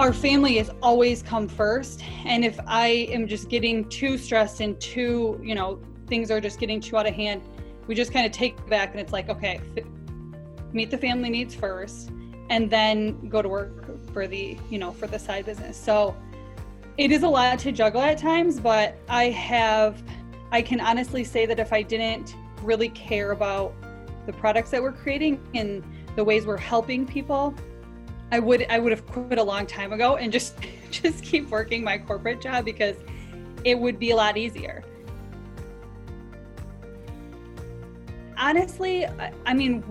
our family has always come first. And if I am just getting too stressed and too, you know, things are just getting too out of hand, we just kind of take back and it's like, okay, meet the family needs first and then go to work for the, you know, for the side business. So it is a lot to juggle at times, but I have, I can honestly say that if I didn't really care about the products that we're creating and the ways we're helping people, I would I would have quit a long time ago and just just keep working my corporate job because it would be a lot easier. Honestly, I mean,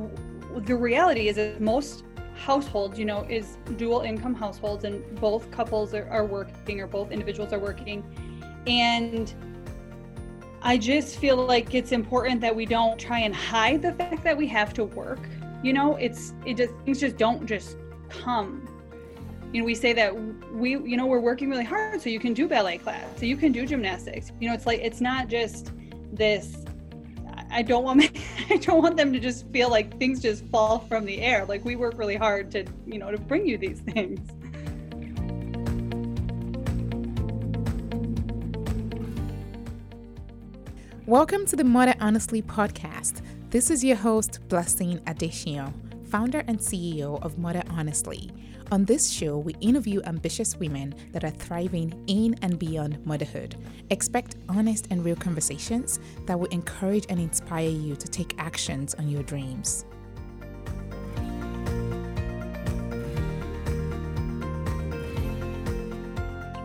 the reality is that most households, you know, is dual income households and both couples are, are working or both individuals are working. And I just feel like it's important that we don't try and hide the fact that we have to work. You know, it's it just things just don't just come. You know, we say that we, you know, we're working really hard so you can do ballet class, so you can do gymnastics. You know, it's like it's not just this. I don't want I don't want them to just feel like things just fall from the air. Like we work really hard to, you know, to bring you these things. Welcome to the Mother Honestly podcast. This is your host, Blessing Adesiyan founder and CEO of Mother Honestly. On this show, we interview ambitious women that are thriving in and beyond motherhood. Expect honest and real conversations that will encourage and inspire you to take actions on your dreams.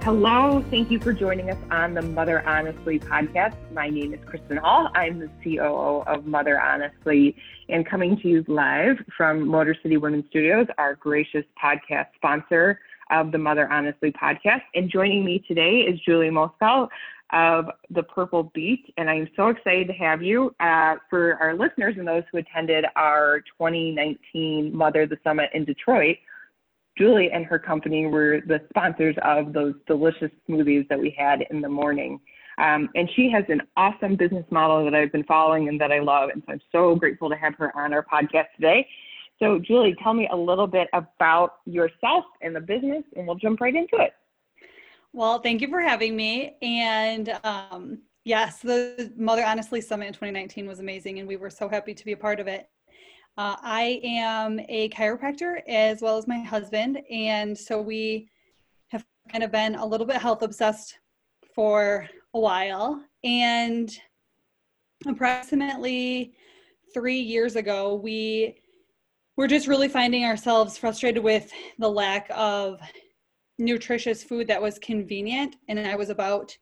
Hello, thank you for joining us on the Mother Honestly podcast. My name is Kristen Hall. I'm the COO of Mother Honestly and coming to you live from Motor City Women's Studios, our gracious podcast sponsor of the Mother Honestly podcast. And joining me today is Julie Moskow of the Purple Beet. And I'm so excited to have you. Uh, for our listeners and those who attended our 2019 Mother the Summit in Detroit, Julie and her company were the sponsors of those delicious smoothies that we had in the morning. Um, and she has an awesome business model that I've been following and that I love. And so I'm so grateful to have her on our podcast today. So, Julie, tell me a little bit about yourself and the business, and we'll jump right into it. Well, thank you for having me. And um, yes, the Mother Honestly Summit in 2019 was amazing, and we were so happy to be a part of it. Uh, I am a chiropractor as well as my husband. And so we have kind of been a little bit health obsessed for a while. And approximately three years ago, we were just really finding ourselves frustrated with the lack of nutritious food that was convenient. And I was about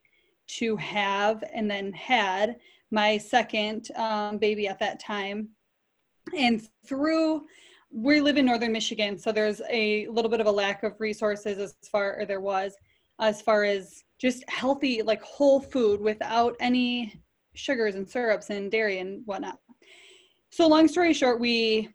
to have and then had my second um, baby at that time and through we live in northern michigan so there's a little bit of a lack of resources as far or there was as far as just healthy like whole food without any sugars and syrups and dairy and whatnot. So long story short we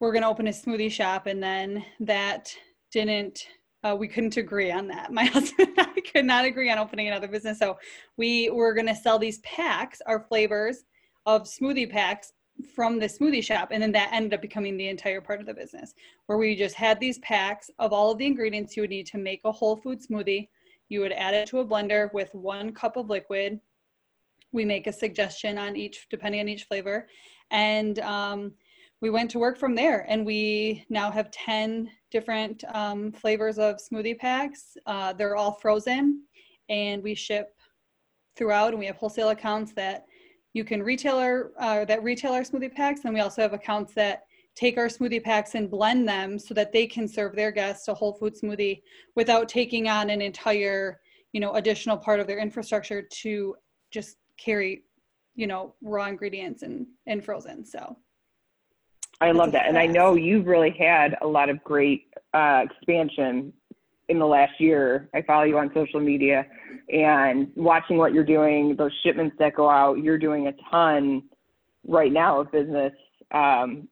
were going to open a smoothie shop and then that didn't uh, we couldn't agree on that. My husband and i could not agree on opening another business so we were going to sell these packs our flavors of smoothie packs from the smoothie shop and then that ended up becoming the entire part of the business where we just had these packs of all of the ingredients you would need to make a whole food smoothie. You would add it to a blender with one cup of liquid. We make a suggestion on each depending on each flavor. And um, we went to work from there and we now have 10 different um, flavors of smoothie packs. Uh, they're all frozen and we ship throughout and we have wholesale accounts that you can retailer uh, that retailer smoothie packs and we also have accounts that take our smoothie packs and blend them so that they can serve their guests a whole food smoothie without taking on an entire you know additional part of their infrastructure to just carry you know raw ingredients and and frozen so. I love that and i know you've really had a lot of great uh, expansion in the last year. I follow you on social media and watching what you're doing, those shipments that go out, you're doing a ton right now of business. Um,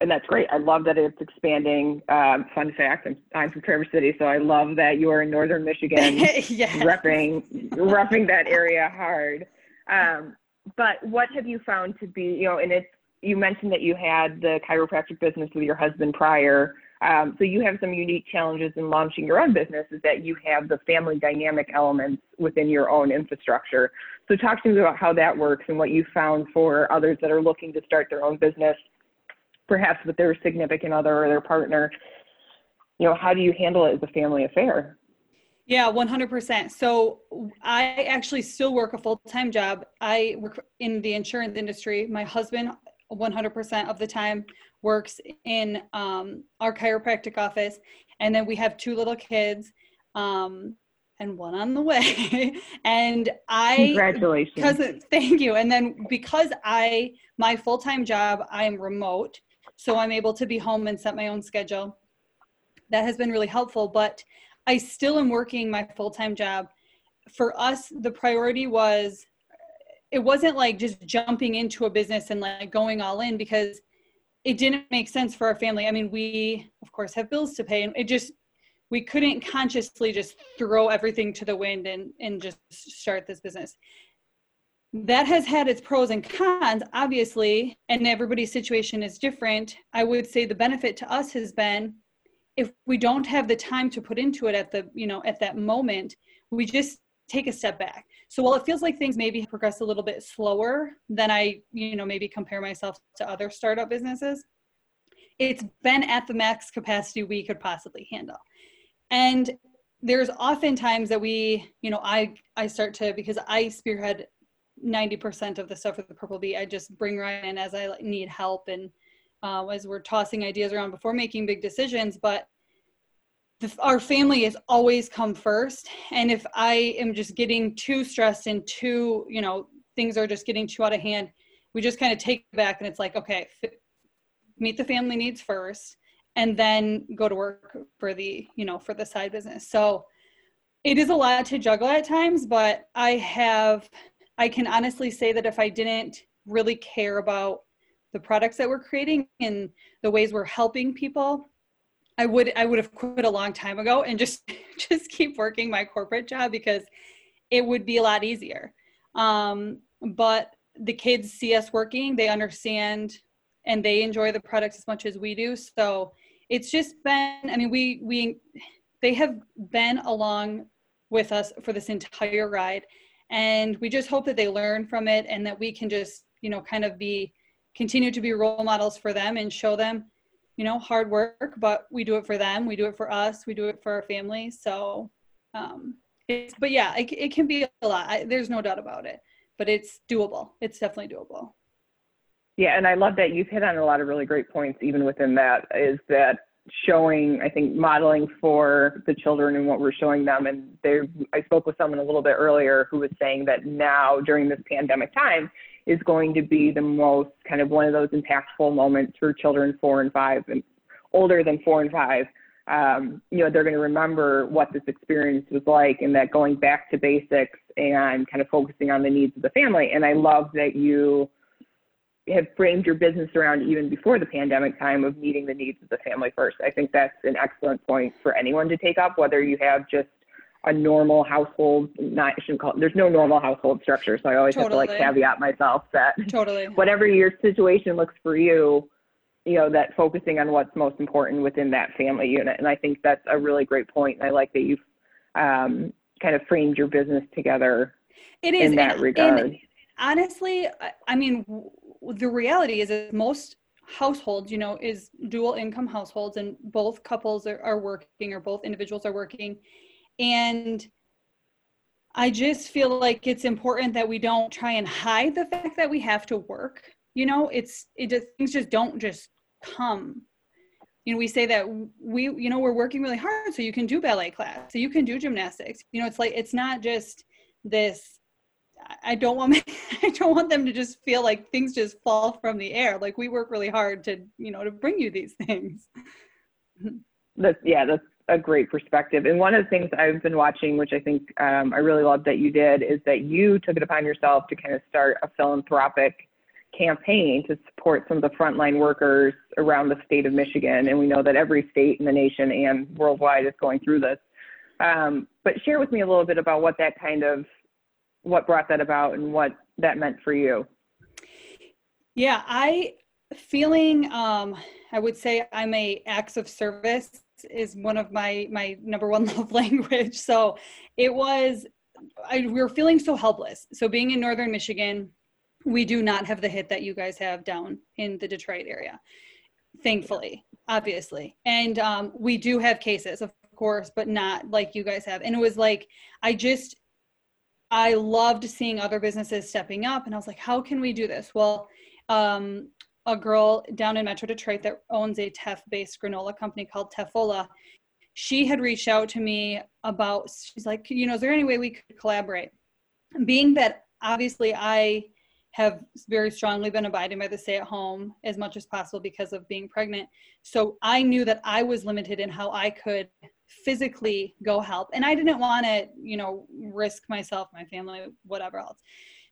and that's great. I love that it's expanding. Um, fun fact: I'm, I'm from Traverse City, so I love that you are in Northern Michigan, yes. repping repping that area hard. Um, but what have you found to be, you know, and it's you mentioned that you had the chiropractic business with your husband prior. Um, so you have some unique challenges in launching your own business is that you have the family dynamic elements within your own infrastructure. So talk to me about how that works and what you found for others that are looking to start their own business, perhaps with their significant other or their partner. You know, how do you handle it as a family affair? Yeah, 100%. So I actually still work a full time job. I work in the insurance industry. My husband, 100% of the time, works in um, our chiropractic office. And then we have two little kids um, and one on the way. and I, congratulations. Because, thank you. And then because I, my full time job, I'm remote. So I'm able to be home and set my own schedule. That has been really helpful. But I still am working my full time job. For us, the priority was it wasn't like just jumping into a business and like going all in because it didn't make sense for our family. I mean, we of course have bills to pay and it just we couldn't consciously just throw everything to the wind and and just start this business. That has had its pros and cons, obviously, and everybody's situation is different. I would say the benefit to us has been if we don't have the time to put into it at the you know at that moment we just take a step back so while it feels like things maybe progress a little bit slower than i you know maybe compare myself to other startup businesses it's been at the max capacity we could possibly handle. And there's often times that we you know i i start to because i spearhead 90% of the stuff with the purple beet i just bring ryan in as i need help and uh, as we're tossing ideas around before making big decisions but the, our family has always come first and if i am just getting too stressed and too you know things are just getting too out of hand we just kind of take back and it's like okay f- meet the family needs first and then go to work for the you know for the side business. So it is a lot to juggle at times but i have i can honestly say that if i didn't really care about the products that we're creating and the ways we're helping people i would i would have quit a long time ago and just just keep working my corporate job because it would be a lot easier. Um, but the kids see us working they understand and they enjoy the products as much as we do. So it's just been i mean we we they have been along with us for this entire ride and we just hope that they learn from it and that we can just you know kind of be continue to be role models for them and show them you know hard work but we do it for them we do it for us we do it for our family. so um it's but yeah it, it can be a lot I, there's no doubt about it but it's doable it's definitely doable yeah and i love that you've hit on a lot of really great points even within that is that showing i think modeling for the children and what we're showing them and there i spoke with someone a little bit earlier who was saying that now during this pandemic time is going to be the most kind of one of those impactful moments for children four and five and older than four and five. Um, you know, they're going to remember what this experience was like and that going back to basics and kind of focusing on the needs of the family. And I love that you have framed your business around even before the pandemic time of meeting the needs of the family first. I think that's an excellent point for anyone to take up, whether you have just a normal household not I shouldn't call it, there's no normal household structure so i always totally. have to like caveat myself that totally whatever your situation looks for you you know that focusing on what's most important within that family unit and i think that's a really great point and i like that you've um, kind of framed your business together it is in that and, regard and honestly i mean the reality is that most households you know is dual income households and both couples are, are working or both individuals are working and I just feel like it's important that we don't try and hide the fact that we have to work. You know, it's it just things just don't just come. You know, we say that we, you know, we're working really hard so you can do ballet class, so you can do gymnastics. You know, it's like it's not just this I don't want I don't want them to just feel like things just fall from the air. Like we work really hard to, you know, to bring you these things. That's yeah, that's a great perspective. And one of the things I've been watching, which I think um, I really love that you did, is that you took it upon yourself to kind of start a philanthropic campaign to support some of the frontline workers around the state of Michigan. And we know that every state in the nation and worldwide is going through this. Um, but share with me a little bit about what that kind of, what brought that about and what that meant for you. Yeah, I feeling um i would say i'm a acts of service is one of my my number one love language. So it was I, we were feeling so helpless. So being in northern michigan we do not have the hit that you guys have down in the detroit area thankfully obviously. And um, we do have cases of course but not like you guys have. And it was like i just i loved seeing other businesses stepping up. And i was like how can we do this? Well um, a girl down in Metro Detroit that owns a teff based granola company called Teffola. She had reached out to me about, she's like, you know, is there any way we could collaborate? Being that obviously I have very strongly been abiding by the stay at home as much as possible because of being pregnant. So I knew that I was limited in how I could physically go help. And I didn't want to, you know, risk myself, my family, whatever else.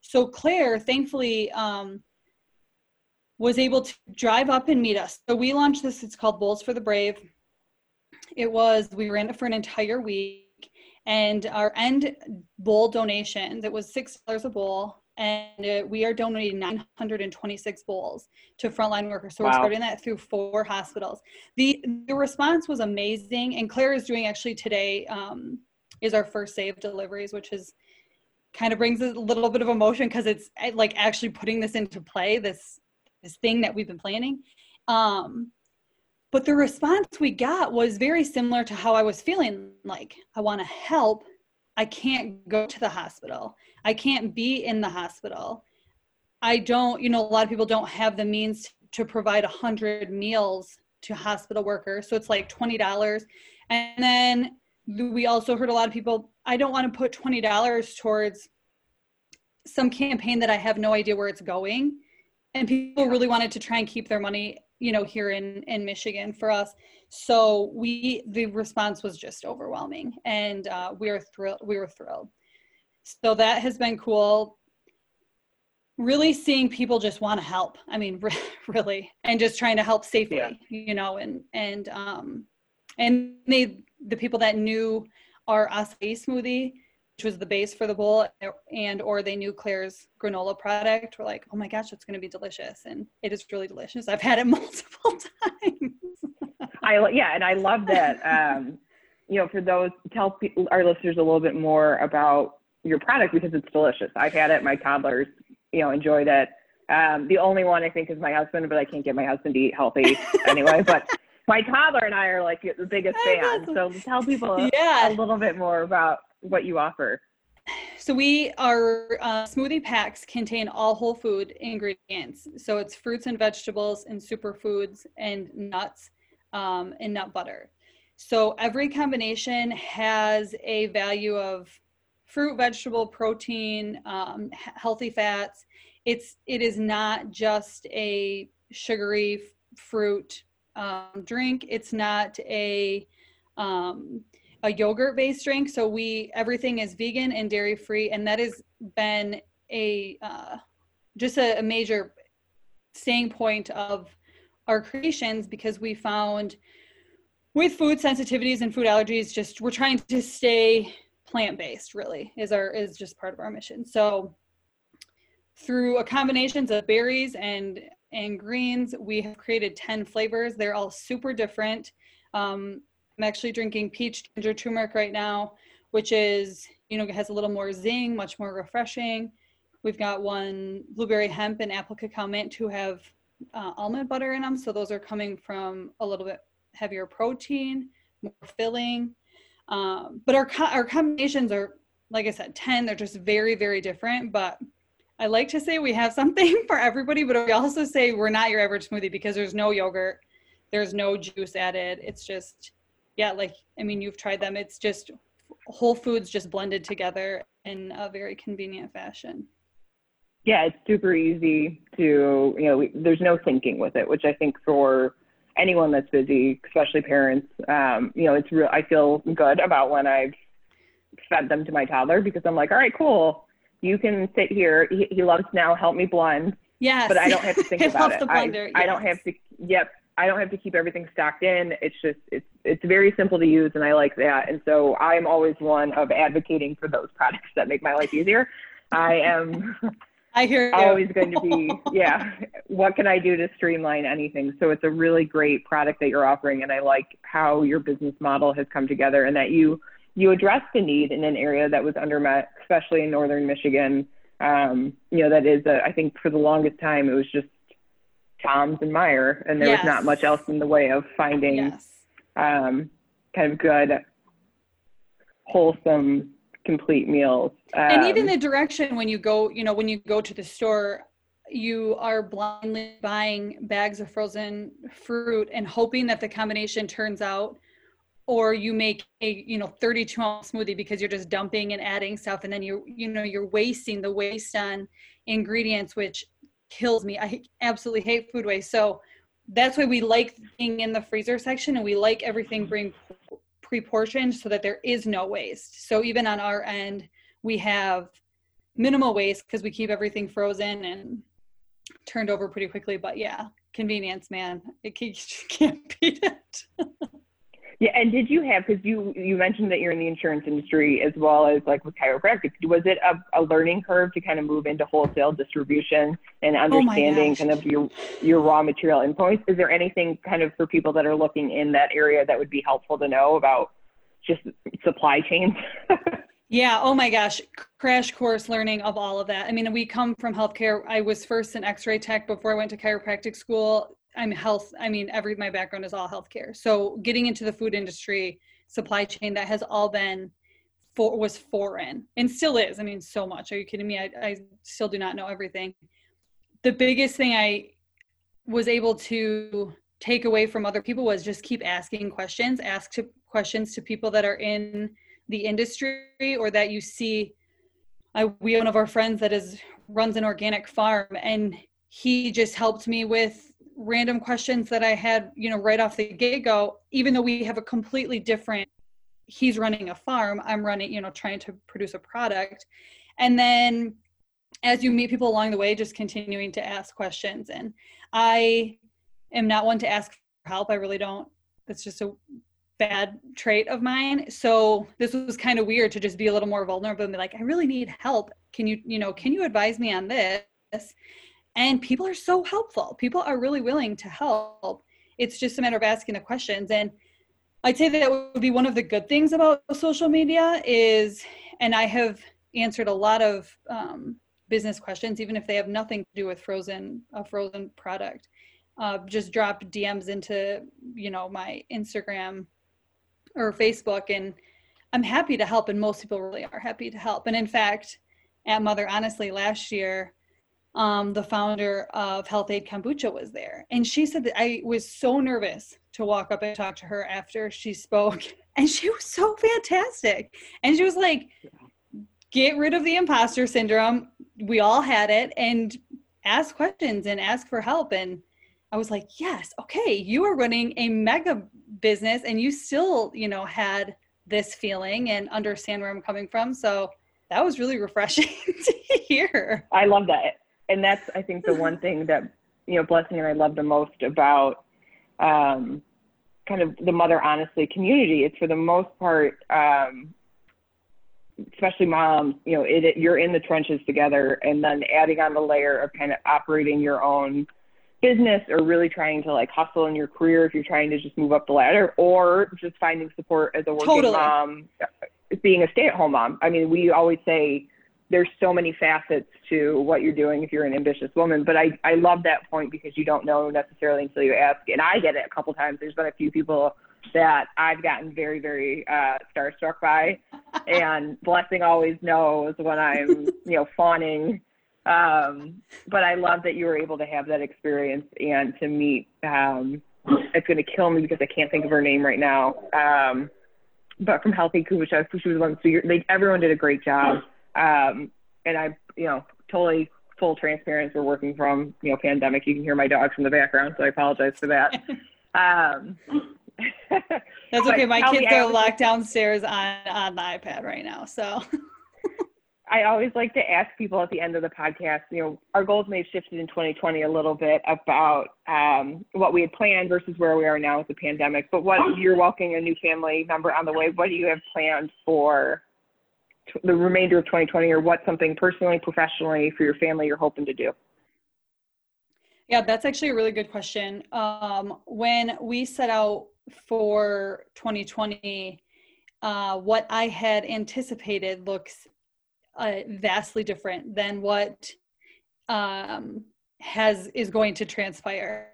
So Claire, thankfully, um, was able to drive up and meet us. So we launched this, it's called Bowls for the Brave. It was, we ran it for an entire week and our end bowl donation that was $6 a bowl and uh, we are donating 926 bowls to frontline workers. So wow. we're starting that through four hospitals. The the response was amazing, and Claire is doing actually today um, is our first save deliveries, which is kind of brings a little bit of emotion because it's like actually putting this into play. This this thing that we've been planning. Um, but the response we got was very similar to how I was feeling like I want to help. I can't go to the hospital. I can't be in the hospital. I don't, you know, a lot of people don't have the means to provide a hundred meals to hospital workers. So it's like $20. And then we also heard a lot of people, I don't want to put $20 towards some campaign that I have no idea where it's going and people really wanted to try and keep their money you know here in in michigan for us. So we the response was just overwhelming. And uh, we are thrilled we were thrilled. So that has been cool. Really seeing people just want to help. I mean really and just trying to help safely yeah. you know and and um and they the people that knew our acai smoothie which was the base for the bowl and or they knew claire's granola product were like oh my gosh it's going to be delicious and it is really delicious. I've had it multiple times. I yeah and i love that um, you know for those tell people, our listeners a little bit more about your product because it's delicious. I've had it my toddlers you know enjoyed it. Um, the only one i think is my husband but i can't get my husband to eat healthy anyway but my toddler and i are like the biggest fans. so tell people yeah. a little bit more about what you offer? So we our uh, smoothie packs contain all whole food ingredients. So it's fruits and vegetables and superfoods and nuts um, and nut butter. So every combination has a value of fruit, vegetable, protein, um, healthy fats. It's it is not just a sugary fruit um, drink. It's not a um, a yogurt based drink. So we everything is vegan and dairy free, and that has been a uh, just a, a major staying point of our creations because we found with food sensitivities and food allergies, just we're trying to stay plant based. Really is our is just part of our mission. So through a combinations of berries and and greens, we have created 10 flavors. They're all super different. Um, I'm actually drinking peach ginger turmeric right now, which is, you know, has a little more zing, much more refreshing. We've got one blueberry hemp and apple cacao mint who have uh, almond butter in them. So those are coming from a little bit heavier protein, more filling. Um, but our, our combinations are, like I said, 10. They're just very, very different. But I like to say we have something for everybody, but we also say we're not your average smoothie because there's no yogurt, there's no juice added. It's just yeah, like I mean, you've tried them. It's just whole foods just blended together in a very convenient fashion. Yeah, it's super easy to, you know, we, there's no thinking with it, which I think for anyone that's busy, especially parents, um, you know, it's real. I feel good about when I've fed them to my toddler because I'm like, all right, cool. You can sit here. He, he loves now. Help me blend. Yes. But I don't have to think about it. I, yes. I don't have to. Yep. I don't have to keep everything stocked in. It's just it's it's very simple to use, and I like that. And so I'm always one of advocating for those products that make my life easier. I am I hear you. always going to be, yeah, what can I do to streamline anything? So it's a really great product that you're offering. And I like how your business model has come together and that you, you address the need in an area that was undermet, especially in Northern Michigan. Um, you know, that is, a, I think for the longest time, it was just Tom's and Meijer, and there Yes. was not much else in the way of finding yes. um, kind of good, wholesome, complete meals. and even Um, the direction when you go you know when you go to the store you are blindly buying bags of frozen fruit and hoping that the combination turns out or you make a you know 32 ounce smoothie because you're just dumping and adding stuff and then you you know you're wasting the waste on ingredients which kills me. I absolutely hate food waste. So that's why we like being in the freezer section and we like everything mm-hmm. being pre-portioned so that there is no waste. So even on our end we have minimal waste because we keep everything frozen and turned over pretty quickly. But yeah, convenience, man, it can't beat it. Yeah, and did you have because you you mentioned that you're in the insurance industry as well as like with chiropractic. Was it a, a learning curve to kind of move into wholesale distribution and Oh understanding gosh. kind of your your raw material inputs? Is there anything kind of for people that are looking in that area that would be helpful to know about just supply chains? Yeah. Oh my gosh. Crash course learning of all of that. I mean, we come from healthcare. I was first an x ray tech before I went to chiropractic school. I'm health. I mean, every, my background is all healthcare. So getting into the food industry, supply chain, that has all been for, was foreign and still is. I mean, so much. Are you kidding me? I, I still do not know everything. The biggest thing I was able to take away from other people was just keep asking questions, ask to, questions to people that are in the industry or that you see I, we one of our friends that is runs an organic farm and he just helped me with random questions that I had, you know, right off the get-go, even though we have a completely different he's running a farm, I'm running, you know, trying to produce a product. And then as you meet people along the way, just continuing to ask questions. And I am not one to ask for help. I really don't. That's just a bad trait of mine. So this was kind of weird to just be a little more vulnerable and be like, I really need help. Can you, you know, can you advise me on this? And people are so helpful. People are really willing to help. It's just a matter of asking the questions. And I'd say that would be one of the good things about social media is, and I have answered a lot of um, business questions, even if they have nothing to do with frozen, a frozen product. Uh, just drop DMs into, you know, my Instagram or Facebook, and I'm happy to help. And most people really are happy to help. And in fact, at Mother Honestly last year, um, the founder of Health-Ade Kombucha was there. And she said that I was so nervous to walk up and talk to her after she spoke. And she was so fantastic. And she was like, get rid of the imposter syndrome. We all had it. And ask questions and ask for help. And I was like, yes, okay, you are running a mega business and you still, you know, had this feeling and understand where I'm coming from. So that was really refreshing to hear. I love that. And that's, I think, the one thing that, you know, Blessing and I love the most about um, kind of the Mother Honestly community. It's for the most part, um, especially moms, you know, it, it, you're in the trenches together and then adding on the layer of kind of operating your own business or really trying to like hustle in your career if you're trying to just move up the ladder or just finding support as a working Totally. mom, being a stay at home mom. I mean, we always say, there's so many facets to what you're doing if you're an ambitious woman. But I, I love that point because you don't know necessarily until you ask. And I get it a couple times. There's been a few people that I've gotten very, very uh, starstruck by. and Blessing always knows when I'm, you know, fawning. Um, but I love that you were able to have that experience and to meet. Um, it's going to kill me because I can't think of her name right now. Um, but from Health-Ade Kombucha, she was one. So you're, they, everyone did a great job. Um, and I, you know, totally full transparency. We're working from, you know, pandemic. You can hear my dogs in the background, so I apologize for that. Um, That's okay. My me, kids are always- locked downstairs on, on the iPad right now. So I always like to ask people at the end of the podcast, you know, our goals may have shifted in 2020 a little bit about um, what we had planned versus where we are now with the pandemic. But what you're welcoming a new family member on the way. What do you have planned for the remainder of 2020, or what's something personally, professionally for your family you're hoping to do? Yeah, that's actually a really good question. Um, when we set out for 2020, uh, what I had anticipated looks uh, vastly different than what um, has is going to transpire.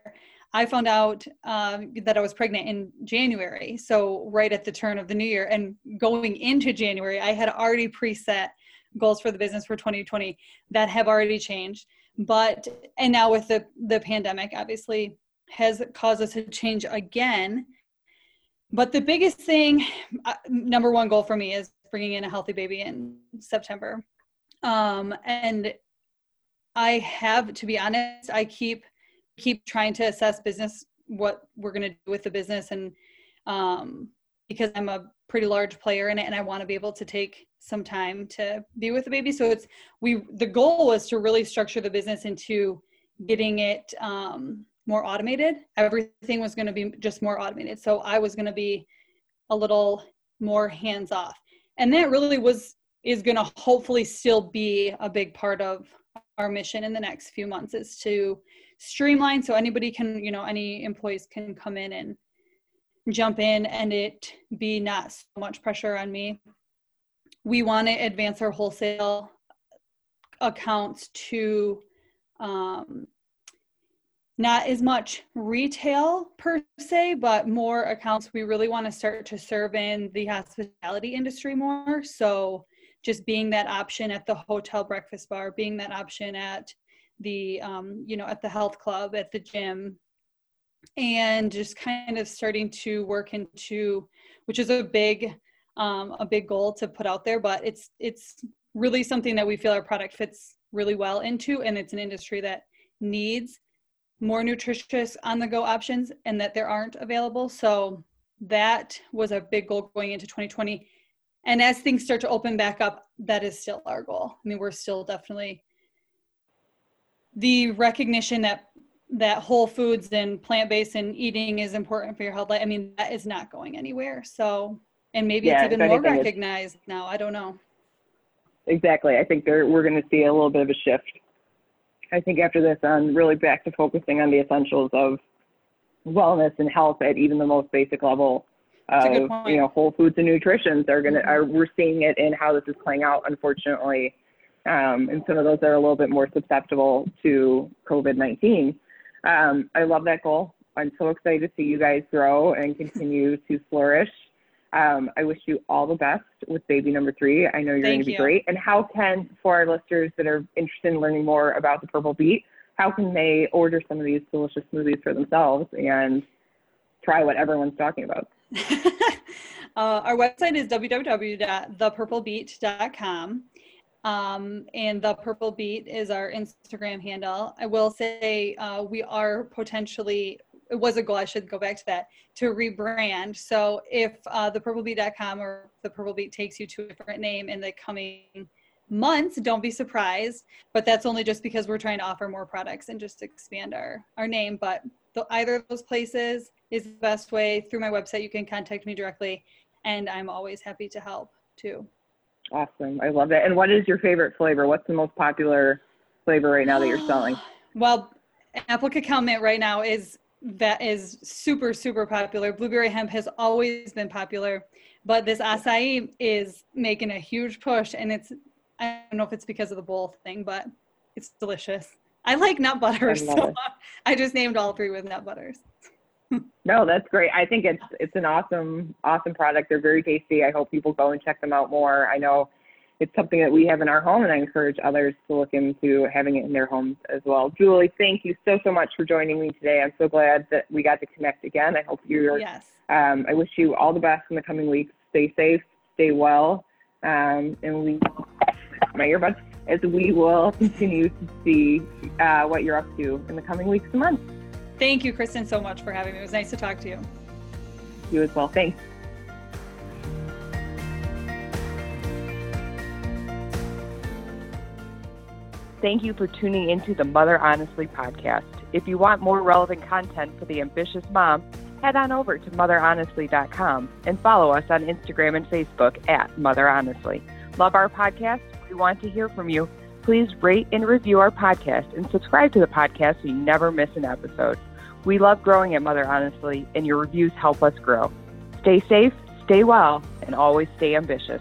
I found out um, that I was pregnant in January, so right at the turn of the new year. And going into January, I had already preset goals for the business for 2020 that have already changed. But and now with the the pandemic, obviously, has caused us to change again. But the biggest thing, uh, number one goal for me is bringing in a healthy baby in September. Um, and I have, to be honest, I keep keep trying to assess business what we're going to do with the business. And um, because i'm a pretty large player in it and i want to be able to take some time to be with the baby. So it's we the goal was to really structure the business into getting it um, more automated. Everything was going to be just more automated. So i was going to be a little more hands off. And that really was is going to hopefully still be a big part of our mission in the next few months is to streamlined so anybody can you know any employees can come in and jump in and it be not so much pressure on me we want to advance our wholesale accounts to um, not as much retail per se, but more accounts we really want to start to serve in the hospitality industry more. So just being that option at the hotel breakfast bar, being that option at the um, you know at the health club at the gym and just kind of starting to work into which is a big um, a big goal to put out there but it's it's really something that we feel our product fits really well into and it's an industry that needs more nutritious on the go options and that there aren't available. So that was a big goal going into 2020 and as things start to open back up that is still our goal. I mean we're still definitely the recognition that that whole foods and plant-based and eating is important for your health i mean that is not going anywhere. So and maybe yeah, it's even more recognized now i don't know. Exactly i think there, we're going to see a little bit of a shift. I think after this on really back to focusing on the essentials of wellness and health at even the most basic level of you know whole foods and nutrition they're going to mm-hmm. are we're seeing it in how this is playing out unfortunately um, and some of those are a little bit more susceptible to COVID 19. Um, I love that goal. I'm so excited to see you guys grow and continue to flourish. Um, I wish you all the best with baby number three. I know you're going to be great. And how can, for our listeners that are interested in learning more about the Purple Beet, how can they order some of these delicious smoothies for themselves and try what everyone's talking about? uh, our website is www.thepurplebeet.com. Um, and the purple beet is our Instagram handle. I will say uh, we are potentially, it was a goal, I should go back to that, to rebrand. So if uh, the purplebeet.com or the purple beet takes you to a different name in the coming months, don't be surprised. But that's only just because we're trying to offer more products and just expand our, our name. But the, either of those places is the best way. Through my website, you can contact me directly, and I'm always happy to help too. Awesome. I love it. And what is your favorite flavor? What's the most popular flavor right now that you're selling? well, apple cacao mint right now is that is super super popular. Blueberry hemp has always been popular, but this acai is making a huge push and it's I don't know if it's because of the bowl thing, but it's delicious. I like nut butters, I so I just named all three with nut butters no, that's great. I think it's it's an awesome awesome product. They're very tasty. I hope people go and check them out more. I know it's something that we have in our home, and I encourage others to look into having it in their homes as well. Julie, thank you so so much for joining me today. I'm so glad that we got to connect again. I hope you're. Yes. Um, I wish you all the best in the coming weeks. Stay safe, stay well, um, and we my earbuds as we will continue to see uh, what you're up to in the coming weeks and months. Thank you, Kristen, so much for having me. It was nice to talk to you. You as well. Thanks. Thank you for tuning into the Mother Honestly podcast. If you want more relevant content for the ambitious mom, head on over to motherhonestly.com and follow us on Instagram and Facebook at Mother Honestly. Love our podcast? We want to hear from you. Please rate and review our podcast and subscribe to the podcast so you never miss an episode. We love growing at Mother Honestly, and your reviews help us grow. Stay safe, stay well, and always stay ambitious.